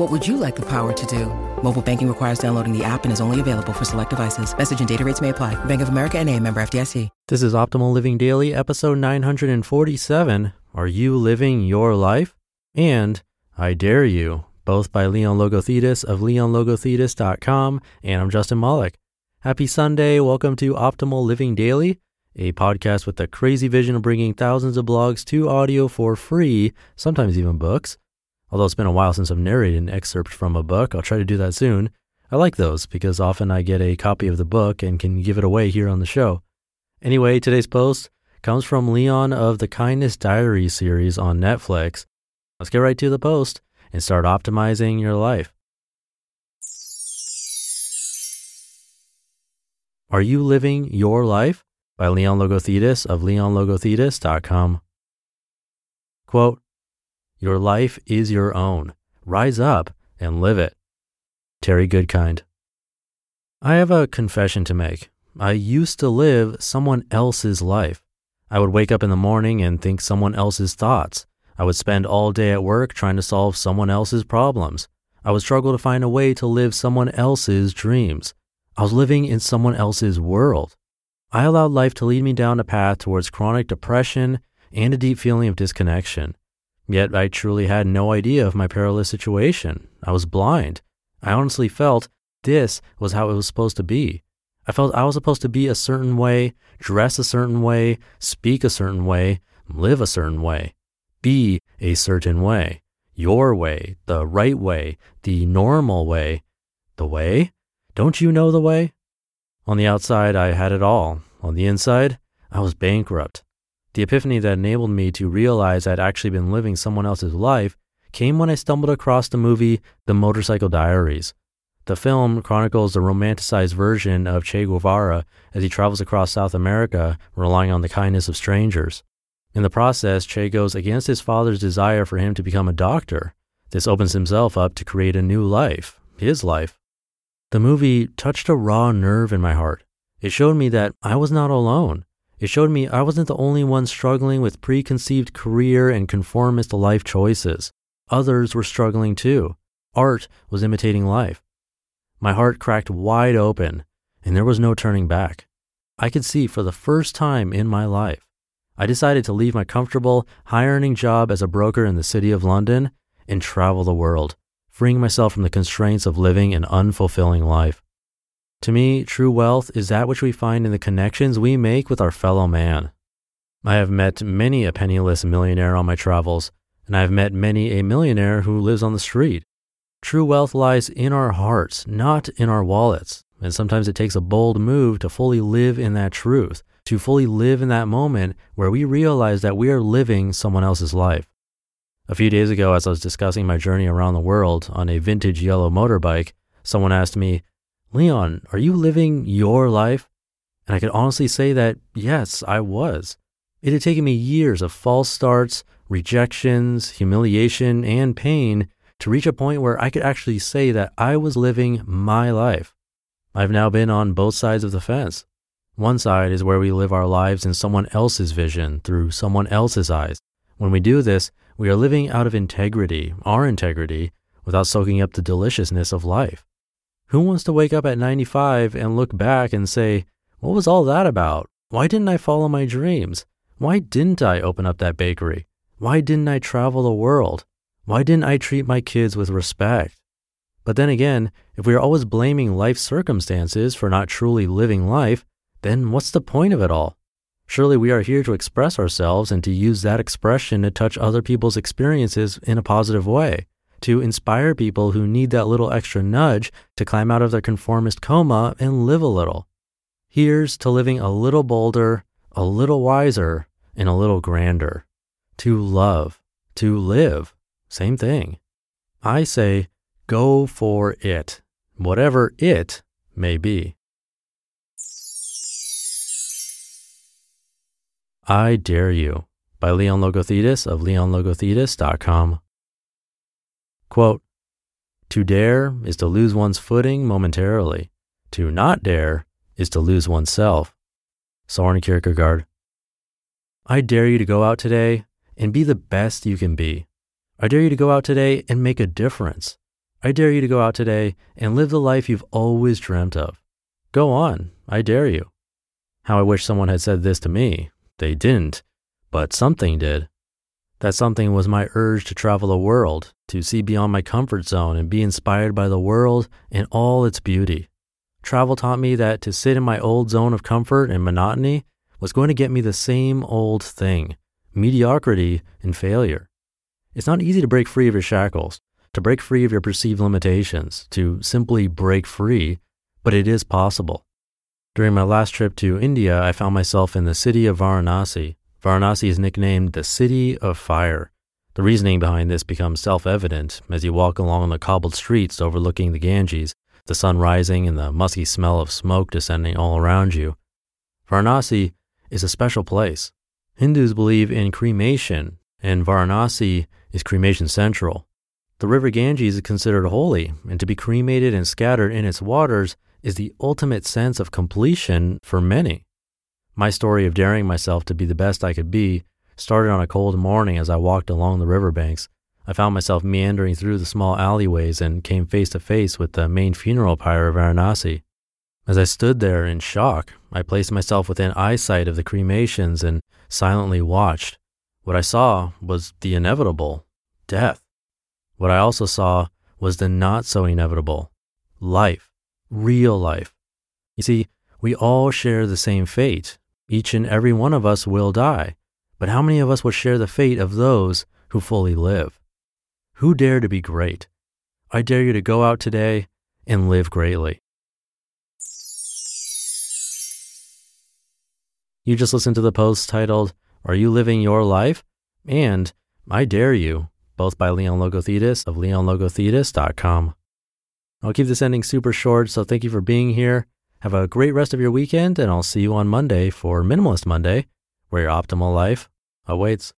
What would you like the power to do? Mobile banking requires downloading the app and is only available for select devices. Message and data rates may apply. Bank of America and a member FDIC. This is Optimal Living Daily, episode 947. Are you living your life? And I Dare You, both by Leon Logothetis of leonlogothetis.com. And I'm Justin Malik. Happy Sunday. Welcome to Optimal Living Daily, a podcast with the crazy vision of bringing thousands of blogs to audio for free, sometimes even books. Although it's been a while since I've narrated an excerpt from a book, I'll try to do that soon. I like those because often I get a copy of the book and can give it away here on the show. Anyway, today's post comes from Leon of the Kindness Diary series on Netflix. Let's get right to the post and start optimizing your life. Are you living your life? By Leon Logothetis of leonlogothetis.com. Quote, Your life is your own. Rise up and live it. Terry Goodkind. I have a confession to make. I used to live someone else's life. I would wake up in the morning and think someone else's thoughts. I would spend all day at work trying to solve someone else's problems. I would struggle to find a way to live someone else's dreams. I was living in someone else's world. I allowed life to lead me down a path towards chronic depression and a deep feeling of disconnection. Yet I truly had no idea of my perilous situation. I was blind. I honestly felt this was how it was supposed to be. I felt I was supposed to be a certain way, dress a certain way, speak a certain way, live a certain way, be a certain way, your way, the right way, the normal way. The way? Don't you know the way? On the outside, I had it all. On the inside, I was bankrupt. The epiphany that enabled me to realize I'd actually been living someone else's life came when I stumbled across the movie The Motorcycle Diaries. The film chronicles the romanticized version of Che Guevara as he travels across South America, relying on the kindness of strangers. In the process, Che goes against his father's desire for him to become a doctor. This opens himself up to create a new life, his life. The movie touched a raw nerve in my heart. It showed me that I was not alone. It showed me I wasn't the only one struggling with preconceived career and conformist life choices. Others were struggling too. Art was imitating life. My heart cracked wide open, and there was no turning back. I could see for the first time in my life. I decided to leave my comfortable, high earning job as a broker in the city of London and travel the world, freeing myself from the constraints of living an unfulfilling life. To me, true wealth is that which we find in the connections we make with our fellow man. I have met many a penniless millionaire on my travels, and I have met many a millionaire who lives on the street. True wealth lies in our hearts, not in our wallets. And sometimes it takes a bold move to fully live in that truth, to fully live in that moment where we realize that we are living someone else's life. A few days ago, as I was discussing my journey around the world on a vintage yellow motorbike, someone asked me, Leon, are you living your life? And I could honestly say that, yes, I was. It had taken me years of false starts, rejections, humiliation, and pain to reach a point where I could actually say that I was living my life. I've now been on both sides of the fence. One side is where we live our lives in someone else's vision through someone else's eyes. When we do this, we are living out of integrity, our integrity, without soaking up the deliciousness of life. Who wants to wake up at 95 and look back and say, What was all that about? Why didn't I follow my dreams? Why didn't I open up that bakery? Why didn't I travel the world? Why didn't I treat my kids with respect? But then again, if we are always blaming life circumstances for not truly living life, then what's the point of it all? Surely we are here to express ourselves and to use that expression to touch other people's experiences in a positive way, to inspire people who need that little extra nudge to climb out of their conformist coma and live a little. Here's to living a little bolder, a little wiser, and a little grander. To love, to live, same thing. I say, go for it, whatever it may be. I Dare You by Leon Logothetis of leonlogothetis.com. Quote, to dare is to lose one's footing momentarily. To not dare is to lose oneself. Soren Kierkegaard. I dare you to go out today and be the best you can be. I dare you to go out today and make a difference. I dare you to go out today and live the life you've always dreamt of. Go on, I dare you. How I wish someone had said this to me, they didn't, but something did. That something was my urge to travel the world, to see beyond my comfort zone and be inspired by the world and all its beauty. Travel taught me that to sit in my old zone of comfort and monotony was going to get me the same old thing mediocrity and failure. It's not easy to break free of your shackles, to break free of your perceived limitations, to simply break free, but it is possible. During my last trip to India, I found myself in the city of Varanasi. Varanasi is nicknamed the City of Fire. The reasoning behind this becomes self evident as you walk along the cobbled streets overlooking the Ganges, the sun rising and the musky smell of smoke descending all around you. Varanasi is a special place. Hindus believe in cremation, and Varanasi is cremation central. The river Ganges is considered holy, and to be cremated and scattered in its waters is the ultimate sense of completion for many. My story of daring myself to be the best I could be started on a cold morning as I walked along the riverbanks. I found myself meandering through the small alleyways and came face to face with the main funeral pyre of Varanasi. As I stood there in shock, I placed myself within eyesight of the cremations and silently watched. What I saw was the inevitable death. What I also saw was the not so inevitable life real life. You see, we all share the same fate. Each and every one of us will die. But how many of us will share the fate of those who fully live? Who dare to be great? I dare you to go out today and live greatly. You just listened to the post titled, Are You Living Your Life? and I Dare You, both by Leon Logothetis of leonlogothetis.com. I'll keep this ending super short, so thank you for being here. Have a great rest of your weekend, and I'll see you on Monday for Minimalist Monday, where your optimal life awaits.